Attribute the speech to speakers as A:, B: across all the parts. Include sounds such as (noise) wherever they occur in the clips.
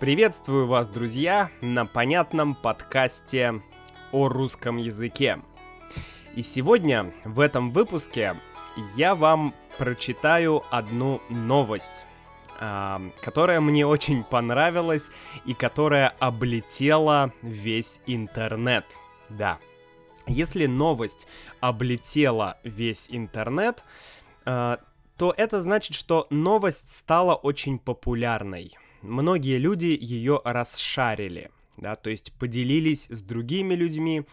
A: Приветствую вас, друзья, на понятном подкасте о русском языке. И сегодня в этом выпуске я вам прочитаю одну новость, а, которая мне очень понравилась и которая облетела весь интернет. Да. Если новость облетела весь интернет, а, то это значит, что новость стала очень популярной многие люди ее расшарили, да, то есть поделились с другими людьми,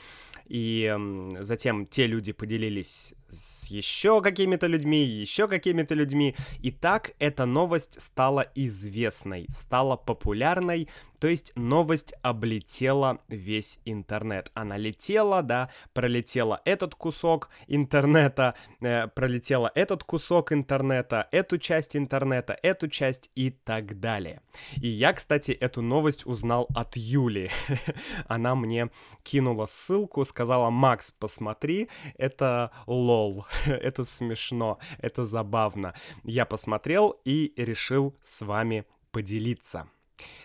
A: и затем те люди поделились с еще какими-то людьми, еще какими-то людьми. И так эта новость стала известной, стала популярной, то есть новость облетела весь интернет. Она летела, да, пролетела этот кусок интернета, э, пролетела этот кусок интернета, эту часть интернета, эту часть и так далее. И я, кстати, эту новость узнал от Юли. (laughs) Она мне кинула ссылку, сказала, Макс, посмотри, это лол лол, (laughs) это смешно, это забавно. Я посмотрел и решил с вами поделиться.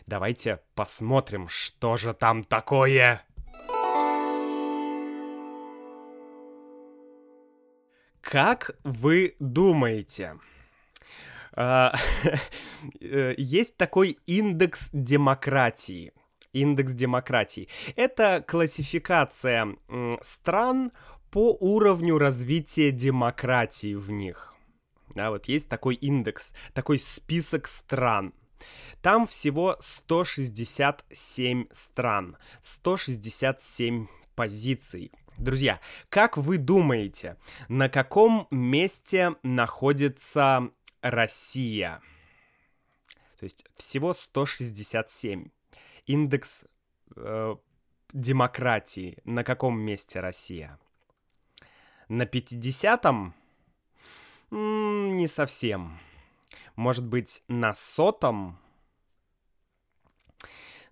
A: Давайте посмотрим, что же там такое. Как вы думаете? А, (laughs) э, есть такой индекс демократии. Индекс демократии. Это классификация стран по уровню развития демократии в них. Да, вот есть такой индекс, такой список стран. Там всего 167 стран, 167 позиций. Друзья, как вы думаете, на каком месте находится Россия? То есть всего 167. Индекс э, демократии. На каком месте Россия? На 50-м? Не совсем. Может быть, на сотом?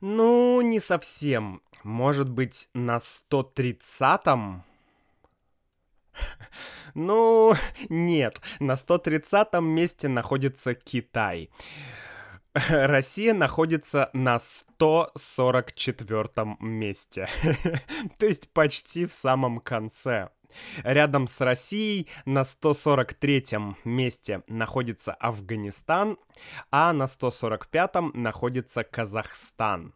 A: Ну, не совсем. Может быть, на 130-м? Ну, нет, на 130-м месте находится Китай. Россия находится на 144-м месте. (laughs) То есть почти в самом конце. Рядом с Россией на 143-м месте находится Афганистан, а на 145-м находится Казахстан.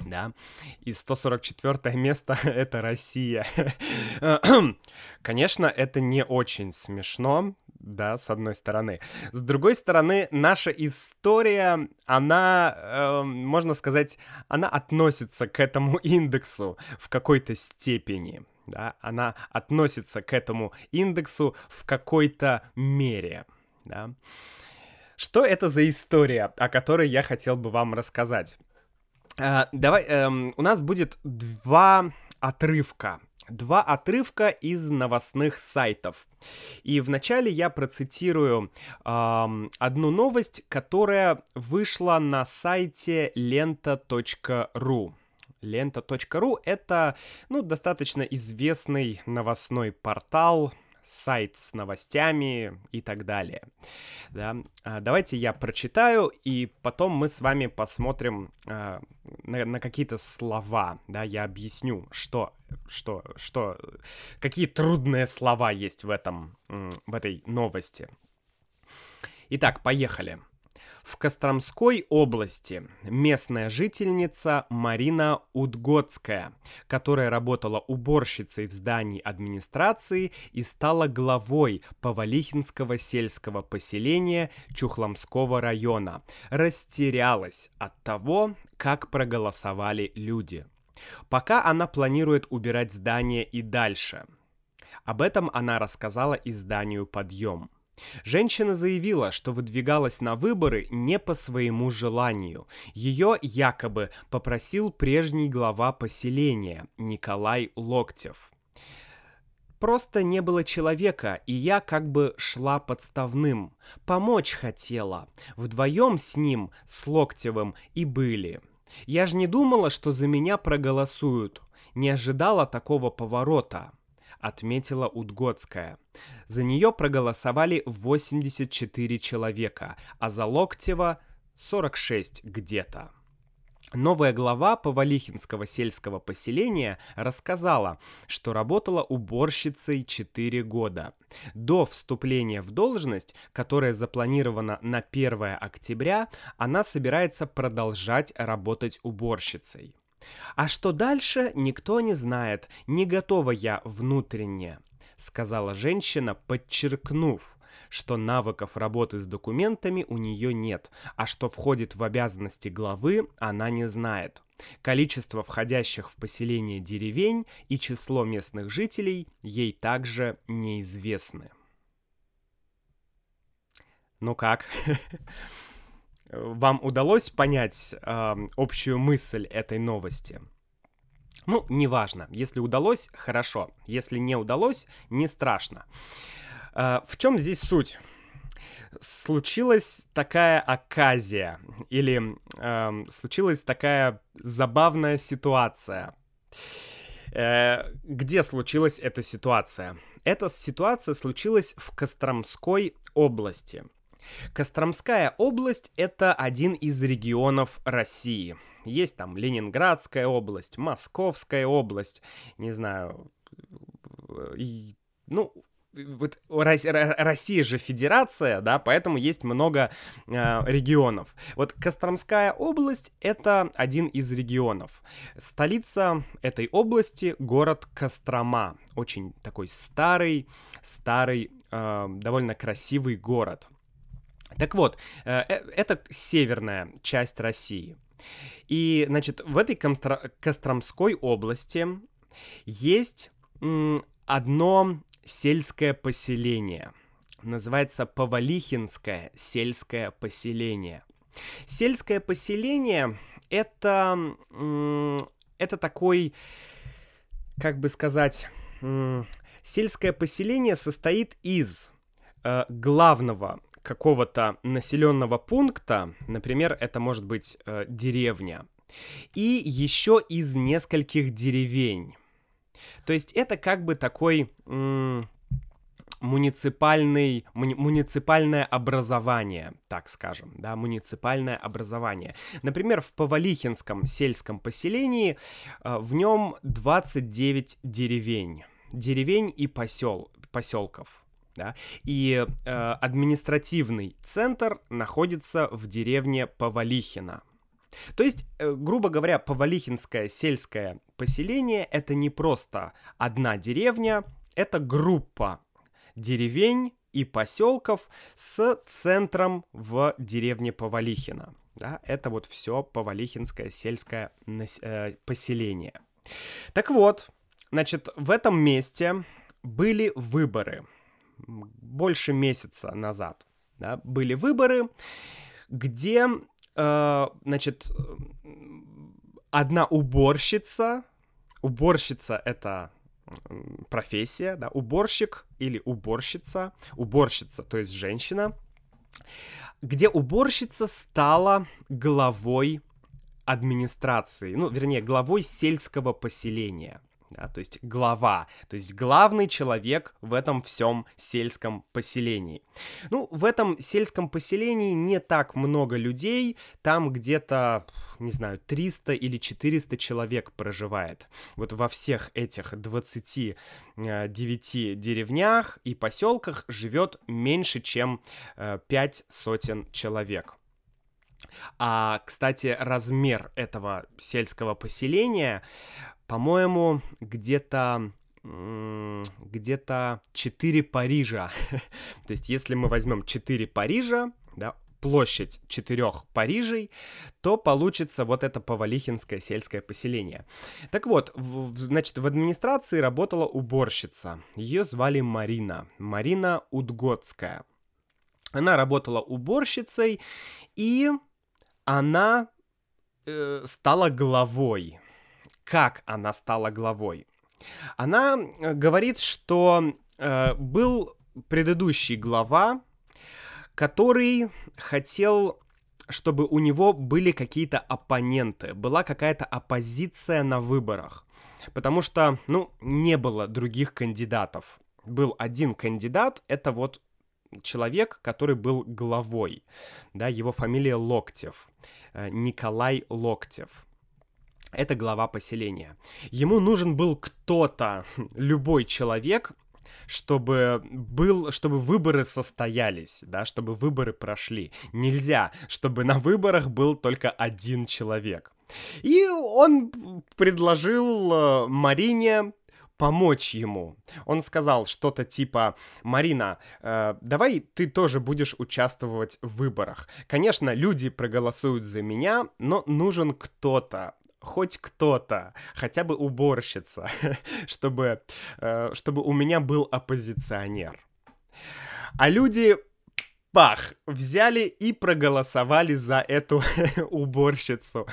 A: Да, и 144 место — (laughs) это Россия. (clears throat) Конечно, это не очень смешно, да, с одной стороны. С другой стороны, наша история, она, э, можно сказать, она относится к этому (laughs) индексу в какой-то степени да, она относится к этому индексу в какой-то мере, да. Что это за история, о которой я хотел бы вам рассказать? Uh, давай, um, у нас будет два отрывка. Два отрывка из новостных сайтов. И вначале я процитирую эм, одну новость, которая вышла на сайте лента.ру лента.ру — это, ну, достаточно известный новостной портал, сайт с новостями и так далее. Да? А, давайте я прочитаю, и потом мы с вами посмотрим а, на, на какие-то слова. Да? Я объясню, что, что, что, какие трудные слова есть в, этом, в этой новости. Итак, поехали. В Костромской области местная жительница Марина Удгодская, которая работала уборщицей в здании администрации и стала главой Повалихинского сельского поселения Чухломского района, растерялась от того, как проголосовали люди. Пока она планирует убирать здание и дальше. Об этом она рассказала изданию «Подъем». Женщина заявила, что выдвигалась на выборы не по своему желанию. Ее якобы попросил прежний глава поселения Николай Локтев. Просто не было человека, и я как бы шла подставным. Помочь хотела. Вдвоем с ним, с Локтевым, и были. Я же не думала, что за меня проголосуют. Не ожидала такого поворота отметила Удгодская. За нее проголосовали 84 человека, а за Локтева 46 где-то. Новая глава Повалихинского сельского поселения рассказала, что работала уборщицей 4 года. До вступления в должность, которая запланирована на 1 октября, она собирается продолжать работать уборщицей. А что дальше, никто не знает, не готова я внутренне, сказала женщина, подчеркнув, что навыков работы с документами у нее нет, а что входит в обязанности главы, она не знает. Количество входящих в поселение деревень и число местных жителей ей также неизвестны. Ну как? (laughs) Вам удалось понять э, общую мысль этой новости? Ну, неважно. Если удалось, хорошо. Если не удалось, не страшно. А, в чем здесь суть? Случилась такая оказия, или э, случилась такая забавная ситуация. Э, где случилась эта ситуация? Эта ситуация случилась в Костромской области. Костромская область — это один из регионов России. Есть там Ленинградская область, Московская область, не знаю, ну, вот Россия же федерация, да, поэтому есть много э, регионов. Вот Костромская область это один из регионов. Столица этой области город Кострома, очень такой старый, старый, э, довольно красивый город. Так вот, э, э это северная часть России. И, значит, в этой Костро- Костромской области есть одно сельское поселение. Называется Повалихинское сельское поселение. Сельское поселение это, это такой, как бы сказать, сельское поселение состоит из э, главного какого-то населенного пункта, например, это может быть э, деревня, и еще из нескольких деревень. То есть это как бы такой муниципальный, муни, муниципальное образование, так скажем, да, муниципальное образование. Например, в Повалихинском сельском поселении э, в нем 29 деревень, деревень и посел, поселков. Да? И э, административный центр находится в деревне Повалихина. То есть, э, грубо говоря, Повалихинское сельское поселение — это не просто одна деревня, это группа деревень и поселков с центром в деревне Повалихина. Да, это вот все Повалихинское сельское э, поселение. Так вот, значит, в этом месте были выборы больше месяца назад. Да, были выборы, где э, значит, одна уборщица, уборщица это профессия, да, уборщик или уборщица, уборщица, то есть женщина, где уборщица стала главой администрации, ну, вернее, главой сельского поселения – да, то есть глава, то есть главный человек в этом всем сельском поселении. Ну, в этом сельском поселении не так много людей, там где-то, не знаю, 300 или 400 человек проживает. Вот во всех этих 29 э, деревнях и поселках живет меньше, чем 5 э, сотен человек. А, кстати, размер этого сельского поселения по-моему, где-то где-то 4 Парижа. (laughs) То есть, если мы возьмем 4 Парижа, да, площадь четырех Парижей, то получится вот это Повалихинское сельское поселение. Так вот, в, значит, в администрации работала уборщица. Ее звали Марина. Марина Удготская. Она работала уборщицей, и она э, стала главой как она стала главой. Она э, говорит, что э, был предыдущий глава, который хотел, чтобы у него были какие-то оппоненты, была какая-то оппозиция на выборах. Потому что, ну, не было других кандидатов. Был один кандидат, это вот человек, который был главой, да, его фамилия Локтев, э, Николай Локтев. Это глава поселения. Ему нужен был кто-то, (laughs) любой человек, чтобы был, чтобы выборы состоялись, да, чтобы выборы прошли. Нельзя, чтобы на выборах был только один человек. И он предложил э, Марине помочь ему. Он сказал что-то типа «Марина, э, давай ты тоже будешь участвовать в выборах. Конечно, люди проголосуют за меня, но нужен кто-то, хоть кто-то, хотя бы уборщица, (laughs) чтобы, э, чтобы у меня был оппозиционер. А люди пах, взяли и проголосовали за эту (laughs) уборщицу.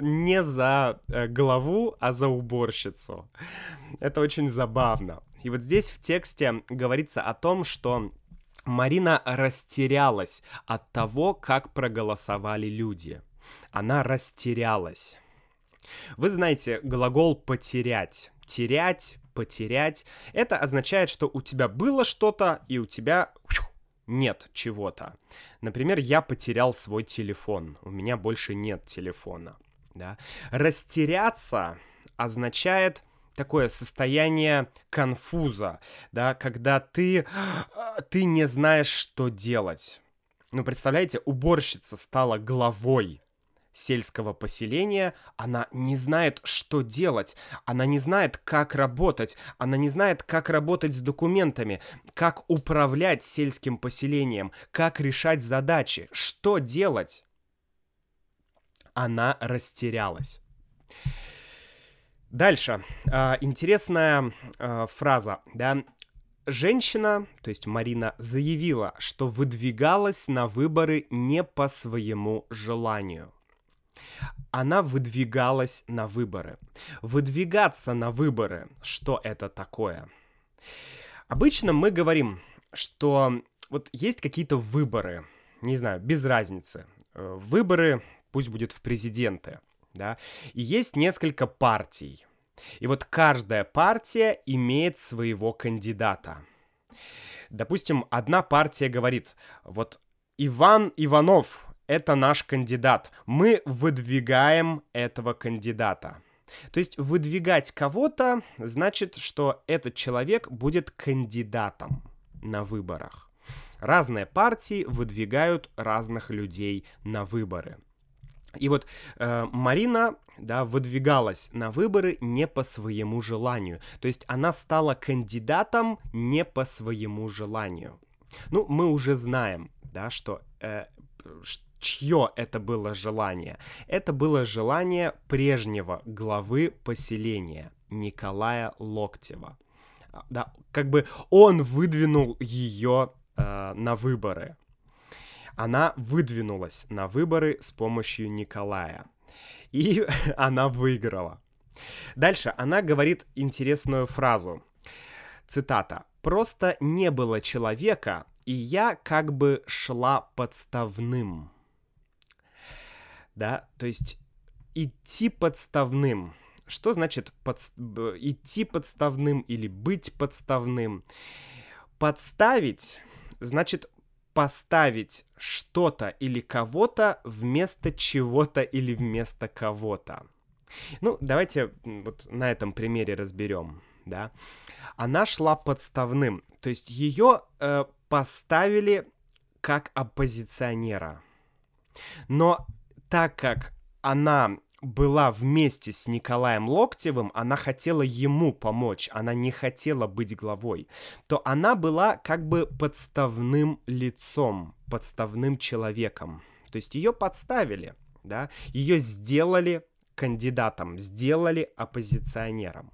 A: Не за э, главу, а за уборщицу. Это очень забавно. И вот здесь в тексте говорится о том, что Марина растерялась от того, как проголосовали люди. Она растерялась. Вы знаете глагол «потерять». Терять, потерять. Это означает, что у тебя было что-то, и у тебя нет чего-то. Например, я потерял свой телефон, у меня больше нет телефона. Да? Растеряться означает такое состояние конфуза, да, когда ты, ты не знаешь, что делать. Ну, представляете, уборщица стала главой сельского поселения, она не знает, что делать, она не знает, как работать, она не знает, как работать с документами, как управлять сельским поселением, как решать задачи, что делать. Она растерялась. Дальше. А, интересная а, фраза, да. Женщина, то есть Марина, заявила, что выдвигалась на выборы не по своему желанию она выдвигалась на выборы. Выдвигаться на выборы, что это такое? Обычно мы говорим, что вот есть какие-то выборы, не знаю, без разницы. Э, выборы, пусть будет в президенты, да, и есть несколько партий. И вот каждая партия имеет своего кандидата. Допустим, одна партия говорит, вот Иван Иванов это наш кандидат. Мы выдвигаем этого кандидата. То есть выдвигать кого-то значит, что этот человек будет кандидатом на выборах. Разные партии выдвигают разных людей на выборы. И вот э, Марина, да, выдвигалась на выборы не по своему желанию. То есть она стала кандидатом не по своему желанию. Ну, мы уже знаем, да, что э, чье это было желание? Это было желание прежнего главы поселения Николая Локтева. А, да, как бы он выдвинул ее э, на выборы. Она выдвинулась на выборы с помощью Николая. И (laughs) она выиграла. Дальше она говорит интересную фразу. Цитата. «Просто не было человека, и я как бы шла подставным» да, то есть идти подставным. Что значит под... идти подставным или быть подставным? Подставить значит поставить что-то или кого-то вместо чего-то или вместо кого-то. Ну, давайте вот на этом примере разберем, да. Она шла подставным, то есть ее э, поставили как оппозиционера. Но так как она была вместе с Николаем Локтевым, она хотела ему помочь, она не хотела быть главой, то она была как бы подставным лицом, подставным человеком. То есть ее подставили, да, ее сделали кандидатом, сделали оппозиционером.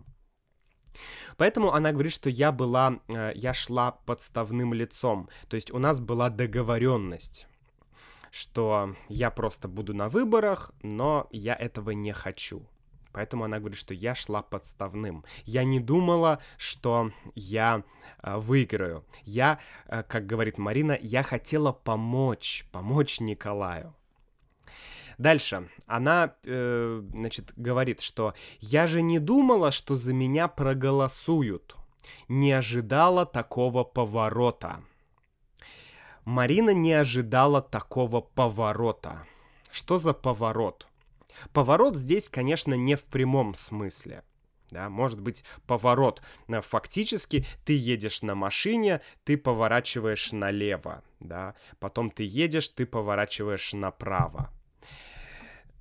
A: Поэтому она говорит, что я была, э, я шла подставным лицом, то есть у нас была договоренность что я просто буду на выборах, но я этого не хочу. Поэтому она говорит, что я шла подставным. Я не думала, что я э, выиграю. Я, э, как говорит Марина, я хотела помочь, помочь Николаю. Дальше она, э, значит, говорит, что я же не думала, что за меня проголосуют. Не ожидала такого поворота. Марина не ожидала такого поворота. Что за поворот? Поворот здесь, конечно, не в прямом смысле. Да, может быть поворот. Фактически ты едешь на машине, ты поворачиваешь налево, да, потом ты едешь, ты поворачиваешь направо.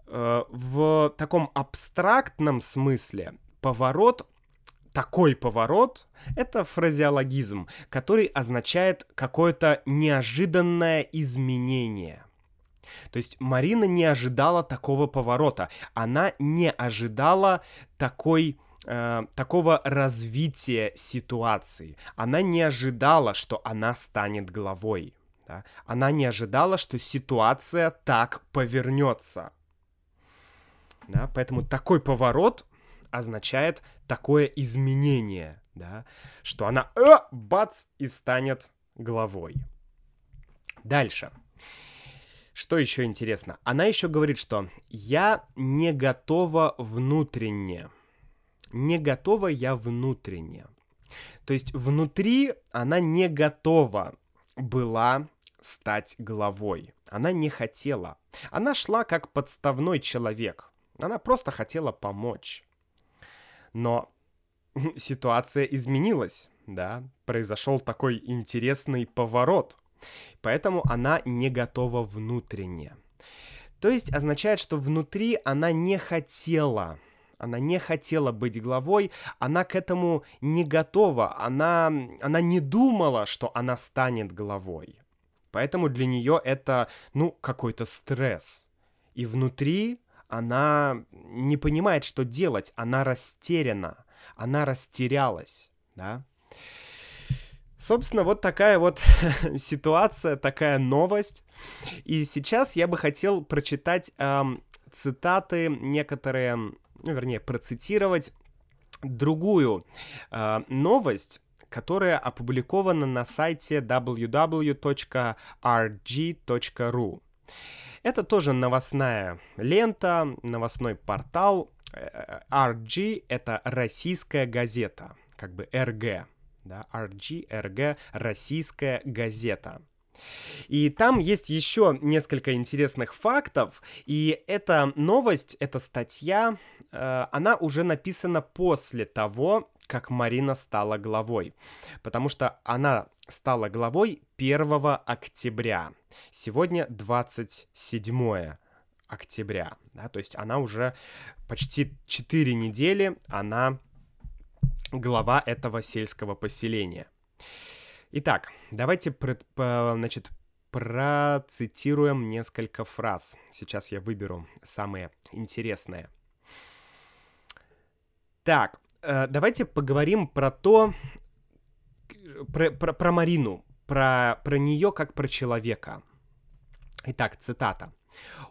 A: Э, в таком абстрактном смысле поворот такой поворот — это фразеологизм, который означает какое-то неожиданное изменение. То есть Марина не ожидала такого поворота, она не ожидала такой э, такого развития ситуации. Она не ожидала, что она станет главой. Да? Она не ожидала, что ситуация так повернется. Да? Поэтому такой поворот означает такое изменение, да, что она э, бац и станет главой. Дальше. Что еще интересно? Она еще говорит, что я не готова внутренне. Не готова я внутренне. То есть внутри она не готова была стать главой. Она не хотела. Она шла как подставной человек. Она просто хотела помочь. Но (laughs) ситуация изменилась, да, произошел такой интересный поворот. Поэтому она не готова внутренне. То есть означает, что внутри она не хотела она не хотела быть главой, она к этому не готова, она, она не думала, что она станет главой. Поэтому для нее это, ну, какой-то стресс. И внутри она не понимает, что делать, она растеряна, она растерялась, да. Собственно, вот такая вот (laughs) ситуация, такая новость. И сейчас я бы хотел прочитать эм, цитаты некоторые, ну, вернее, процитировать другую э, новость, которая опубликована на сайте www.rg.ru. Это тоже новостная лента, новостной портал. RG — это российская газета, как бы РГ. Да, RG, РГ, российская газета. И там есть еще несколько интересных фактов, и эта новость, эта статья, э, она уже написана после того, как Марина стала главой, потому что она стала главой 1 октября. Сегодня 27 октября, да, то есть она уже почти 4 недели, она глава этого сельского поселения. Итак, давайте, значит, процитируем несколько фраз. Сейчас я выберу самые интересные. Так, давайте поговорим про то, про, про, про Марину, про, про нее как про человека. Итак, цитата.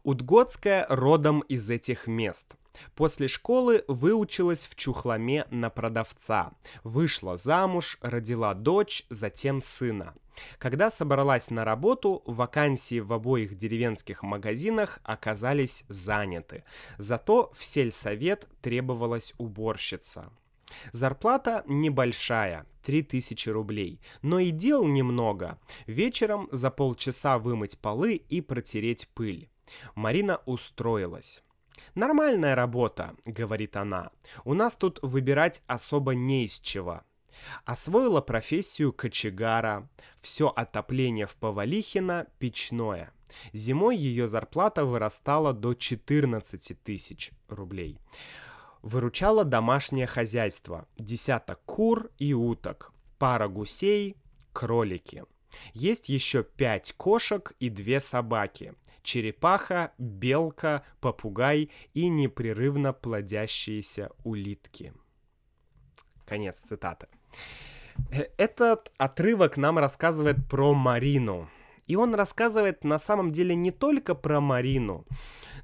A: Удготская родом из этих мест. После школы выучилась в Чухломе на продавца. Вышла замуж, родила дочь, затем сына. Когда собралась на работу, вакансии в обоих деревенских магазинах оказались заняты. Зато в сельсовет требовалась уборщица. Зарплата небольшая, 3000 рублей, но и дел немного. Вечером за полчаса вымыть полы и протереть пыль. Марина устроилась. «Нормальная работа», — говорит она. «У нас тут выбирать особо не из чего». Освоила профессию кочегара. Все отопление в Повалихино печное. Зимой ее зарплата вырастала до 14 тысяч рублей выручало домашнее хозяйство, десяток кур и уток, пара гусей, кролики. Есть еще пять кошек и две собаки, черепаха, белка, попугай и непрерывно плодящиеся улитки. Конец цитаты. Этот отрывок нам рассказывает про Марину. И он рассказывает на самом деле не только про Марину,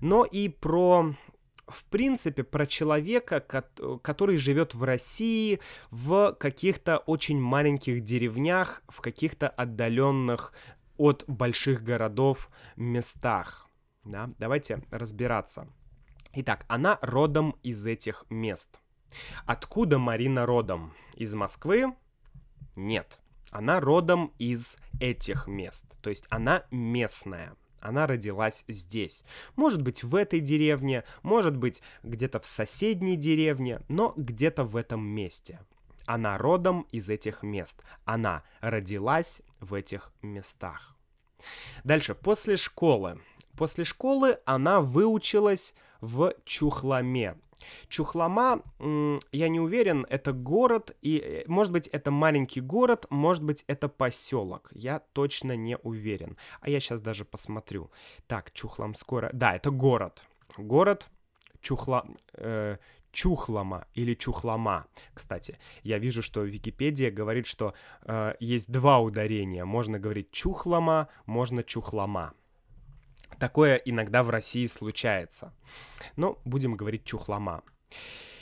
A: но и про в принципе, про человека, который живет в России, в каких-то очень маленьких деревнях, в каких-то отдаленных от больших городов местах. Да? Давайте разбираться. Итак, она родом из этих мест. Откуда Марина родом? Из Москвы? Нет. Она родом из этих мест, то есть она местная. Она родилась здесь. Может быть, в этой деревне, может быть, где-то в соседней деревне, но где-то в этом месте. Она родом из этих мест. Она родилась в этих местах. Дальше, после школы. После школы она выучилась в Чухламе. Чухлама, я не уверен, это город, и, э, может быть, это маленький город, может быть, это поселок. Я точно не уверен. А я сейчас даже посмотрю. Так, Чухлам скоро... Да, это город. Город Чухла... Э, Чухлама или Чухлама. Кстати, я вижу, что Википедия говорит, что э, есть два ударения. Можно говорить Чухлама, можно Чухлама. Такое иногда в России случается. Но будем говорить чухлома.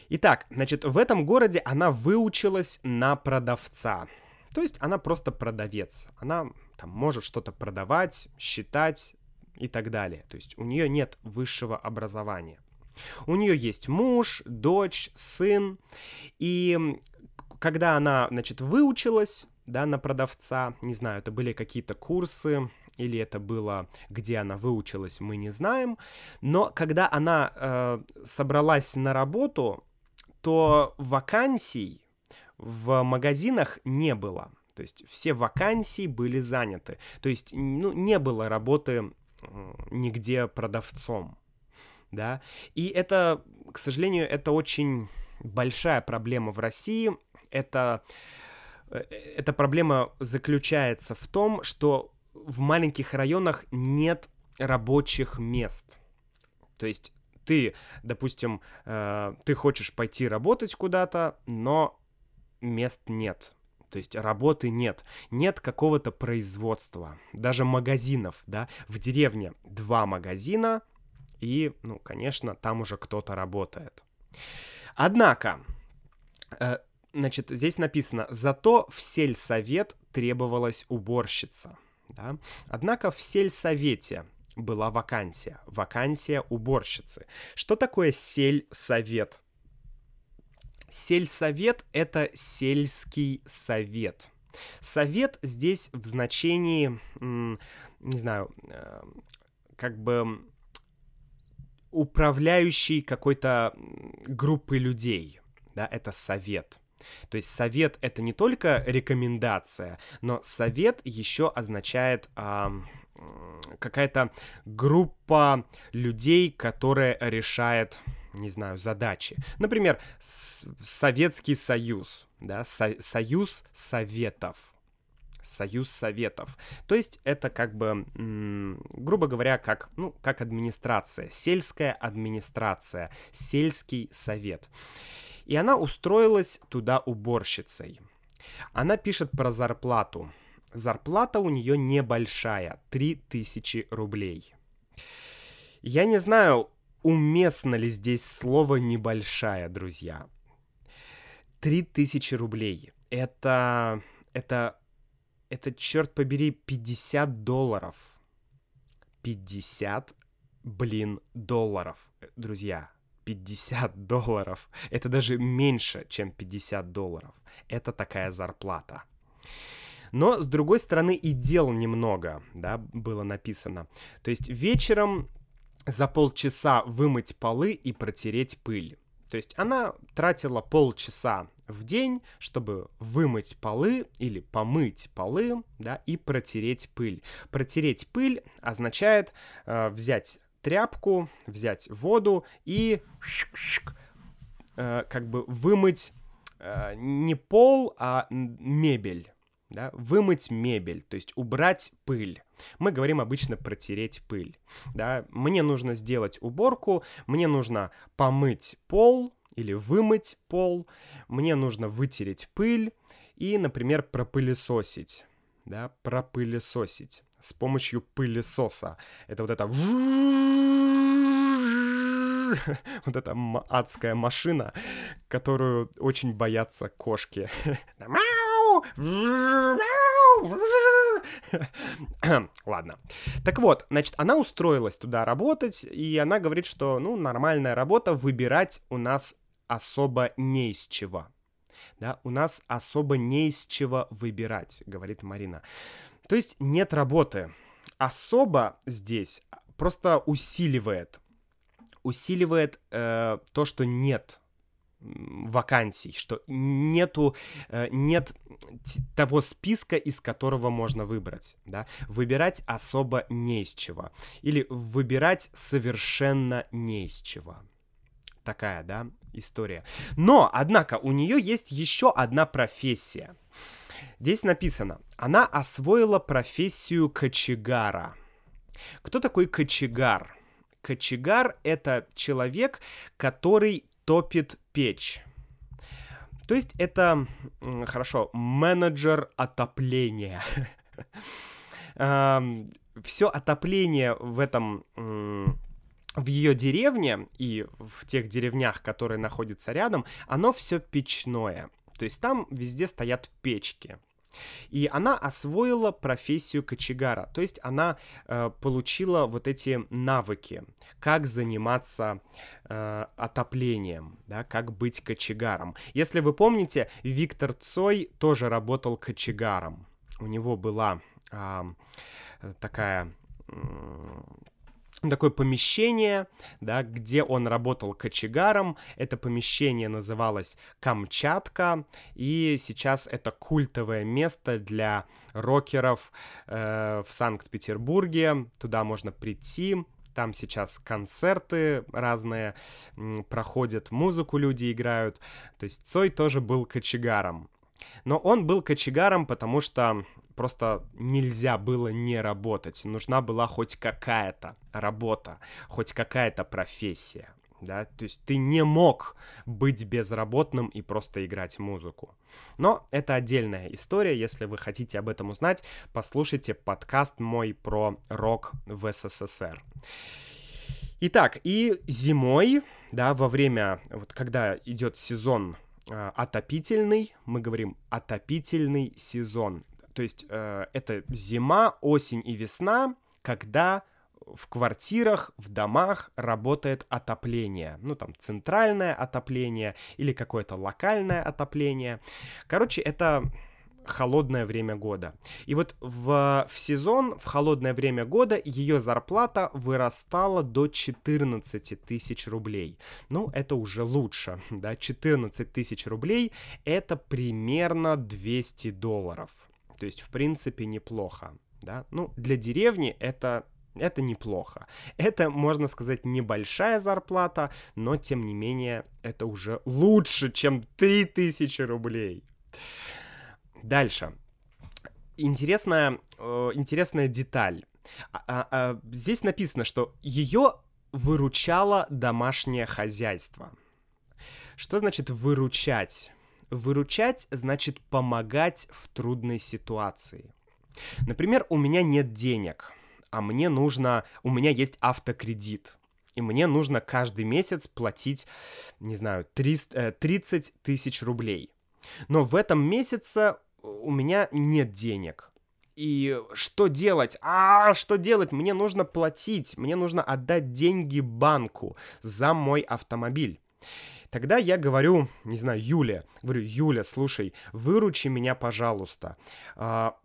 A: Итак, значит, в этом городе она выучилась на продавца. То есть она просто продавец. Она там может что-то продавать, считать и так далее. То есть у нее нет высшего образования. У нее есть муж, дочь, сын. И когда она, значит, выучилась, да, на продавца, не знаю, это были какие-то курсы, или это было, где она выучилась, мы не знаем. Но когда она э, собралась на работу, то вакансий в магазинах не было. То есть все вакансии были заняты. То есть ну, не было работы нигде продавцом. Да? И это, к сожалению, это очень большая проблема в России. Это, э, эта проблема заключается в том, что в маленьких районах нет рабочих мест. То есть ты, допустим, э, ты хочешь пойти работать куда-то, но мест нет. То есть работы нет, нет какого-то производства, даже магазинов, да, в деревне два магазина, и, ну, конечно, там уже кто-то работает. Однако, э, значит, здесь написано, зато в сельсовет требовалась уборщица. Да? Однако в сельсовете была вакансия, вакансия уборщицы. Что такое сельсовет? Сельсовет — это сельский совет. Совет здесь в значении, не знаю, э, как бы управляющий какой-то группы людей, да, это совет. То есть совет это не только рекомендация, но совет еще означает а, какая-то группа людей, которая решает не знаю, задачи. Например, Советский Союз, да, со Союз Советов. Союз Советов. То есть это как бы, грубо говоря, как, ну, как администрация, сельская администрация, сельский совет и она устроилась туда уборщицей. Она пишет про зарплату. Зарплата у нее небольшая, 3000 рублей. Я не знаю, уместно ли здесь слово «небольшая», друзья. 3000 рублей. Это... Это... Это, черт побери, 50 долларов. 50, блин, долларов, друзья. 50 (laughs) долларов. Это даже меньше, чем 50 долларов. Это такая зарплата. Но, с другой стороны, и дел немного, да, было написано. То есть вечером за полчаса вымыть полы и протереть пыль. То есть она тратила полчаса в день, чтобы вымыть полы или помыть полы, да, и протереть пыль. Протереть пыль означает э, взять тряпку, взять воду и э, как бы вымыть э, не пол, а мебель. Да, вымыть мебель, то есть убрать пыль. Мы говорим обычно протереть пыль. Да? Мне нужно сделать уборку, мне нужно помыть пол или вымыть пол, мне нужно вытереть пыль и, например, пропылесосить. Да, пропылесосить с помощью пылесоса. Это вот это (laughs) вот эта адская машина, которую очень боятся кошки. (laughs) (coughs) Ладно. Так вот, значит, она устроилась туда работать, и она говорит, что, ну, нормальная работа, выбирать у нас особо не из чего. да, у нас особо не из чего выбирать, говорит Марина. То есть нет работы. Особо здесь просто усиливает, усиливает э, то, что нет вакансий, что нету, э, нет того списка, из которого можно выбрать, да, выбирать особо не из чего, или выбирать совершенно не из чего. Такая, да, история. Но, однако, у нее есть еще одна профессия. Здесь написано, она освоила профессию кочегара. Кто такой кочегар? Кочегар — это человек, который топит печь. То есть это, хорошо, менеджер отопления. (laughs) Все отопление в этом в ее деревне и в тех деревнях, которые находятся рядом, оно все печное. То есть там везде стоят печки. И она освоила профессию кочегара, то есть она э, получила вот эти навыки, как заниматься э, отоплением, да, как быть кочегаром. Если вы помните, Виктор Цой тоже работал кочегаром. У него была э, такая такое помещение, да, где он работал кочегаром. Это помещение называлось Камчатка, и сейчас это культовое место для рокеров э, в Санкт-Петербурге. Туда можно прийти, там сейчас концерты разные проходят, музыку люди играют. То есть Цой тоже был кочегаром. Но он был кочегаром, потому что просто нельзя было не работать. Нужна была хоть какая-то работа, хоть какая-то профессия. Да, то есть ты не мог быть безработным и просто играть музыку. Но это отдельная история, если вы хотите об этом узнать, послушайте подкаст мой про рок в СССР. Итак, и зимой, да, во время, вот когда идет сезон э, отопительный, мы говорим отопительный сезон. То есть э, это зима, осень и весна, когда в квартирах, в домах работает отопление. Ну, там, центральное отопление или какое-то локальное отопление. Короче, это холодное время года. И вот в, в сезон, в холодное время года, ее зарплата вырастала до 14 тысяч рублей. Ну, это уже лучше, (laughs) да, 14 тысяч рублей — это примерно 200 долларов. То есть, в принципе, неплохо, да. Ну, для деревни это это неплохо. Это, можно сказать, небольшая зарплата, но, тем не менее, это уже лучше, чем 3000 рублей. Дальше. Интересная, э, интересная деталь. А, а, а, здесь написано, что ее выручало домашнее хозяйство. Что значит выручать? Выручать значит помогать в трудной ситуации. Например, у меня нет денег, а мне нужно, у меня есть автокредит, и мне нужно каждый месяц платить, не знаю, 300, 30 э, тысяч рублей. Но в этом месяце у меня нет денег. И что делать? А, что делать? Мне нужно платить, мне нужно отдать деньги банку за мой автомобиль. Тогда я говорю, не знаю, Юля, говорю, Юля, слушай, выручи меня, пожалуйста. А,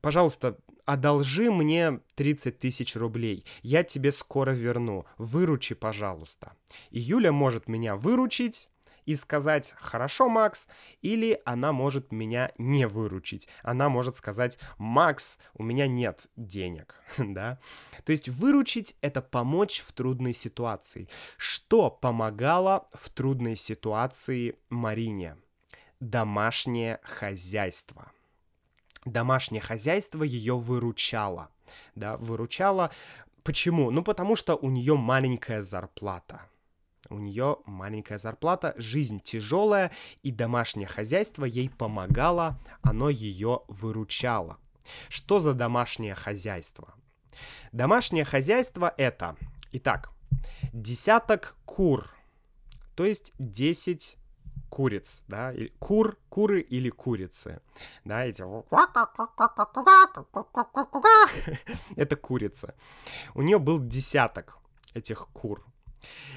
A: пожалуйста, одолжи мне 30 тысяч рублей, я тебе скоро верну, выручи, пожалуйста. И Юля может меня выручить, и сказать «Хорошо, Макс», или она может меня не выручить. Она может сказать «Макс, у меня нет денег», (laughs) да? То есть выручить — это помочь в трудной ситуации. Что помогало в трудной ситуации Марине? Домашнее хозяйство. Домашнее хозяйство ее выручало, да, выручало. Почему? Ну, потому что у нее маленькая зарплата у нее маленькая зарплата, жизнь тяжелая, и домашнее хозяйство ей помогало, оно ее выручало. Что за домашнее хозяйство? Домашнее хозяйство это, итак, десяток кур, то есть 10 куриц, да, кур, куры или курицы, да, эти... (laughs) Это курица. У нее был десяток этих кур.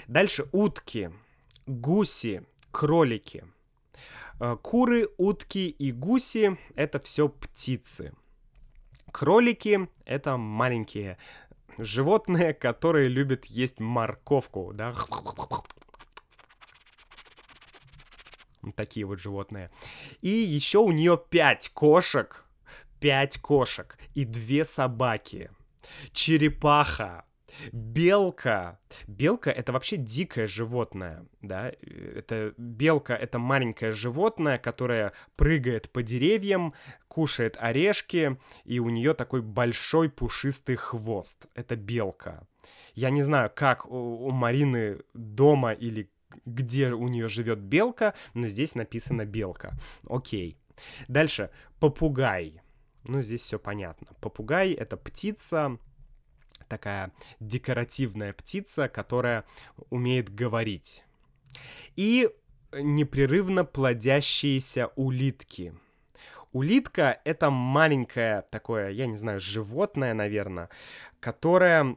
A: Дальше утки, гуси, кролики. Э, куры, утки и гуси — это все птицы. Кролики — это маленькие животные, которые любят есть морковку, да. Такие вот животные. И еще у нее пять кошек, пять кошек и две собаки. Черепаха, Белка. Белка — это вообще дикое животное, да. Это белка — это маленькое животное, которое прыгает по деревьям, кушает орешки, и у нее такой большой пушистый хвост. Это белка. Я не знаю, как у, у Марины дома или где у нее живет белка, но здесь написано белка. Окей. Дальше. Попугай. Ну, здесь все понятно. Попугай — это птица, такая декоративная птица, которая умеет говорить. И непрерывно плодящиеся улитки. Улитка — это маленькое такое, я не знаю, животное, наверное, которое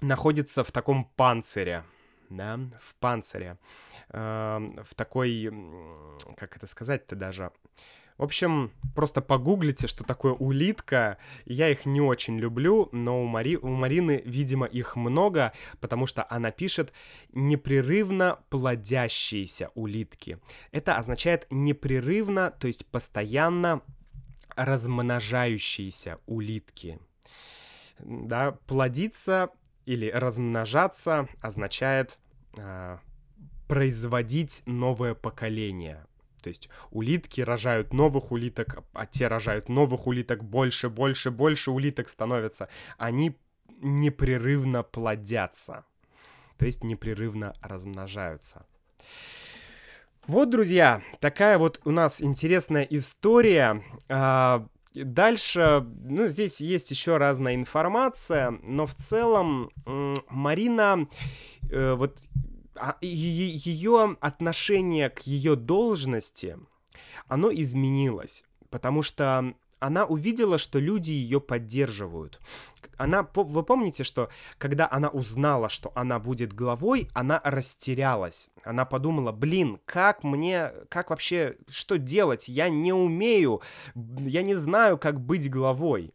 A: находится в таком панцире, да, в панцире, э, в такой, как это сказать-то даже, в общем, просто погуглите, что такое улитка. Я их не очень люблю, но у, Мари... у Марины, видимо, их много, потому что она пишет непрерывно плодящиеся улитки. Это означает непрерывно, то есть постоянно размножающиеся улитки. Да, плодиться или размножаться означает э, производить новое поколение. То есть улитки рожают новых улиток, а те рожают новых улиток, больше, больше, больше улиток становятся. Они непрерывно плодятся, то есть непрерывно размножаются. Вот, друзья, такая вот у нас интересная история. А, дальше, ну, здесь есть еще разная информация, но в целом Марина, э, вот ее отношение к ее должности, оно изменилось, потому что она увидела, что люди ее поддерживают. Она, вы помните, что когда она узнала, что она будет главой, она растерялась. Она подумала, блин, как мне, как вообще, что делать? Я не умею, я не знаю, как быть главой.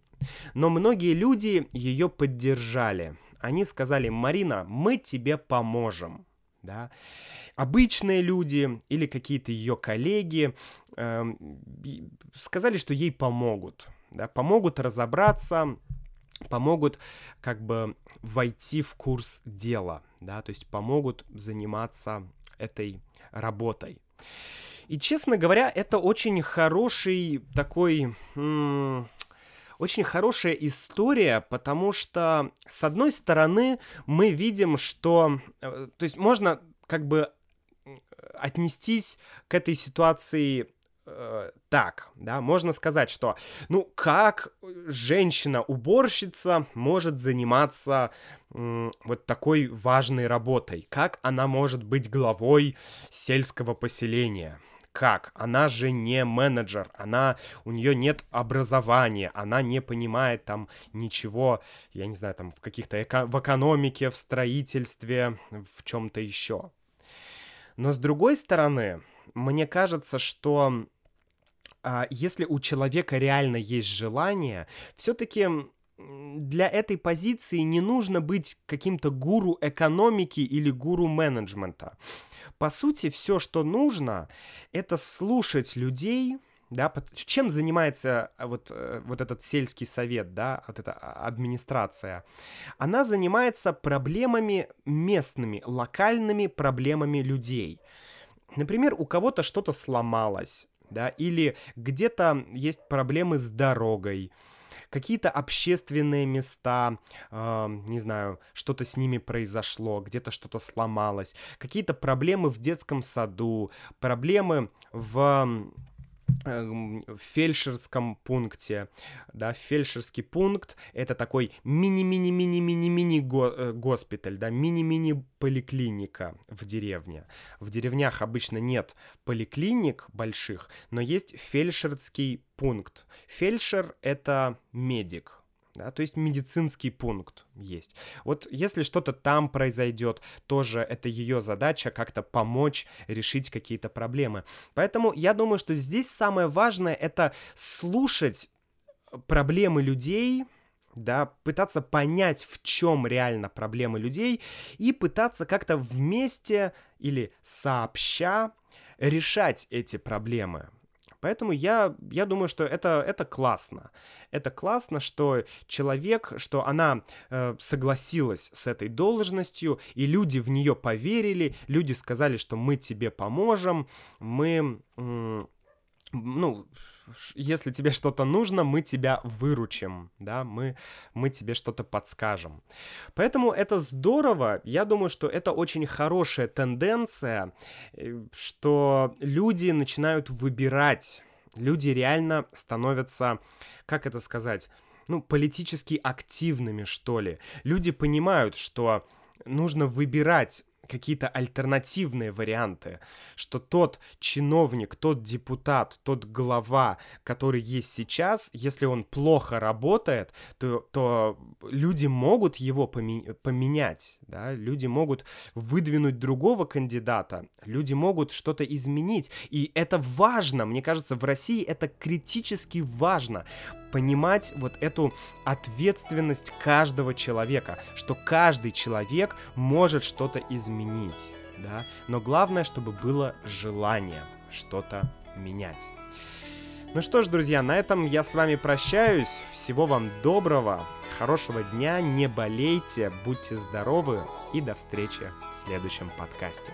A: Но многие люди ее поддержали. Они сказали, Марина, мы тебе поможем да. Обычные люди или какие-то ее коллеги э, сказали, что ей помогут, да, помогут разобраться, помогут как бы войти в курс дела, да, то есть помогут заниматься этой работой. И, честно говоря, это очень хороший такой... М- очень хорошая история, потому что, с одной стороны, мы видим, что... Э, то есть можно как бы отнестись к этой ситуации э, так, да, можно сказать, что, ну, как женщина-уборщица может заниматься э, вот такой важной работой, как она может быть главой сельского поселения, как? Она же не менеджер, она, у нее нет образования, она не понимает там ничего, я не знаю, там в каких-то, эко- в экономике, в строительстве, в чем-то еще. Но с другой стороны, мне кажется, что а, если у человека реально есть желание, все-таки для этой позиции не нужно быть каким-то гуру экономики или гуру менеджмента. По сути, все, что нужно, это слушать людей, да, чем занимается а, вот, э, вот этот сельский совет, да, вот эта а, администрация? Она занимается проблемами местными, локальными проблемами людей. Например, у кого-то что-то сломалось, да, или где-то есть проблемы с дорогой, какие-то общественные места, э, не знаю, что-то с ними произошло, где-то что-то сломалось, какие-то проблемы в детском саду, проблемы в в фельдшерском пункте, да, фельдшерский пункт — это такой мини-мини-мини-мини-мини э, госпиталь, да, мини-мини поликлиника в деревне. В деревнях обычно нет поликлиник больших, но есть фельдшерский пункт. Фельдшер — это медик, да, то есть медицинский пункт есть. Вот если что-то там произойдет, тоже это ее задача как-то помочь решить какие-то проблемы. Поэтому я думаю, что здесь самое важное это слушать проблемы людей, да, пытаться понять, в чем реально проблемы людей, и пытаться как-то вместе или сообща решать эти проблемы. Поэтому я, я думаю, что это, это классно. Это классно, что человек, что она э, согласилась с этой должностью, и люди в нее поверили, люди сказали, что мы тебе поможем, мы, э, ну, если тебе что-то нужно, мы тебя выручим, да, мы, мы тебе что-то подскажем. Поэтому это здорово, я думаю, что это очень хорошая тенденция, э, что люди начинают выбирать, люди реально становятся, как это сказать, ну, политически активными, что ли. Люди понимают, что нужно выбирать какие-то альтернативные варианты, что тот чиновник, тот депутат, тот глава, который есть сейчас, если он плохо работает, то, то люди могут его поме- поменять, да, люди могут выдвинуть другого кандидата, люди могут что-то изменить, и это важно, мне кажется, в России это критически важно, понимать вот эту ответственность каждого человека, что каждый человек может что-то изменить, да, но главное, чтобы было желание что-то менять. Ну что ж, друзья, на этом я с вами прощаюсь. Всего вам доброго, хорошего дня, не болейте, будьте здоровы и до встречи в следующем подкасте.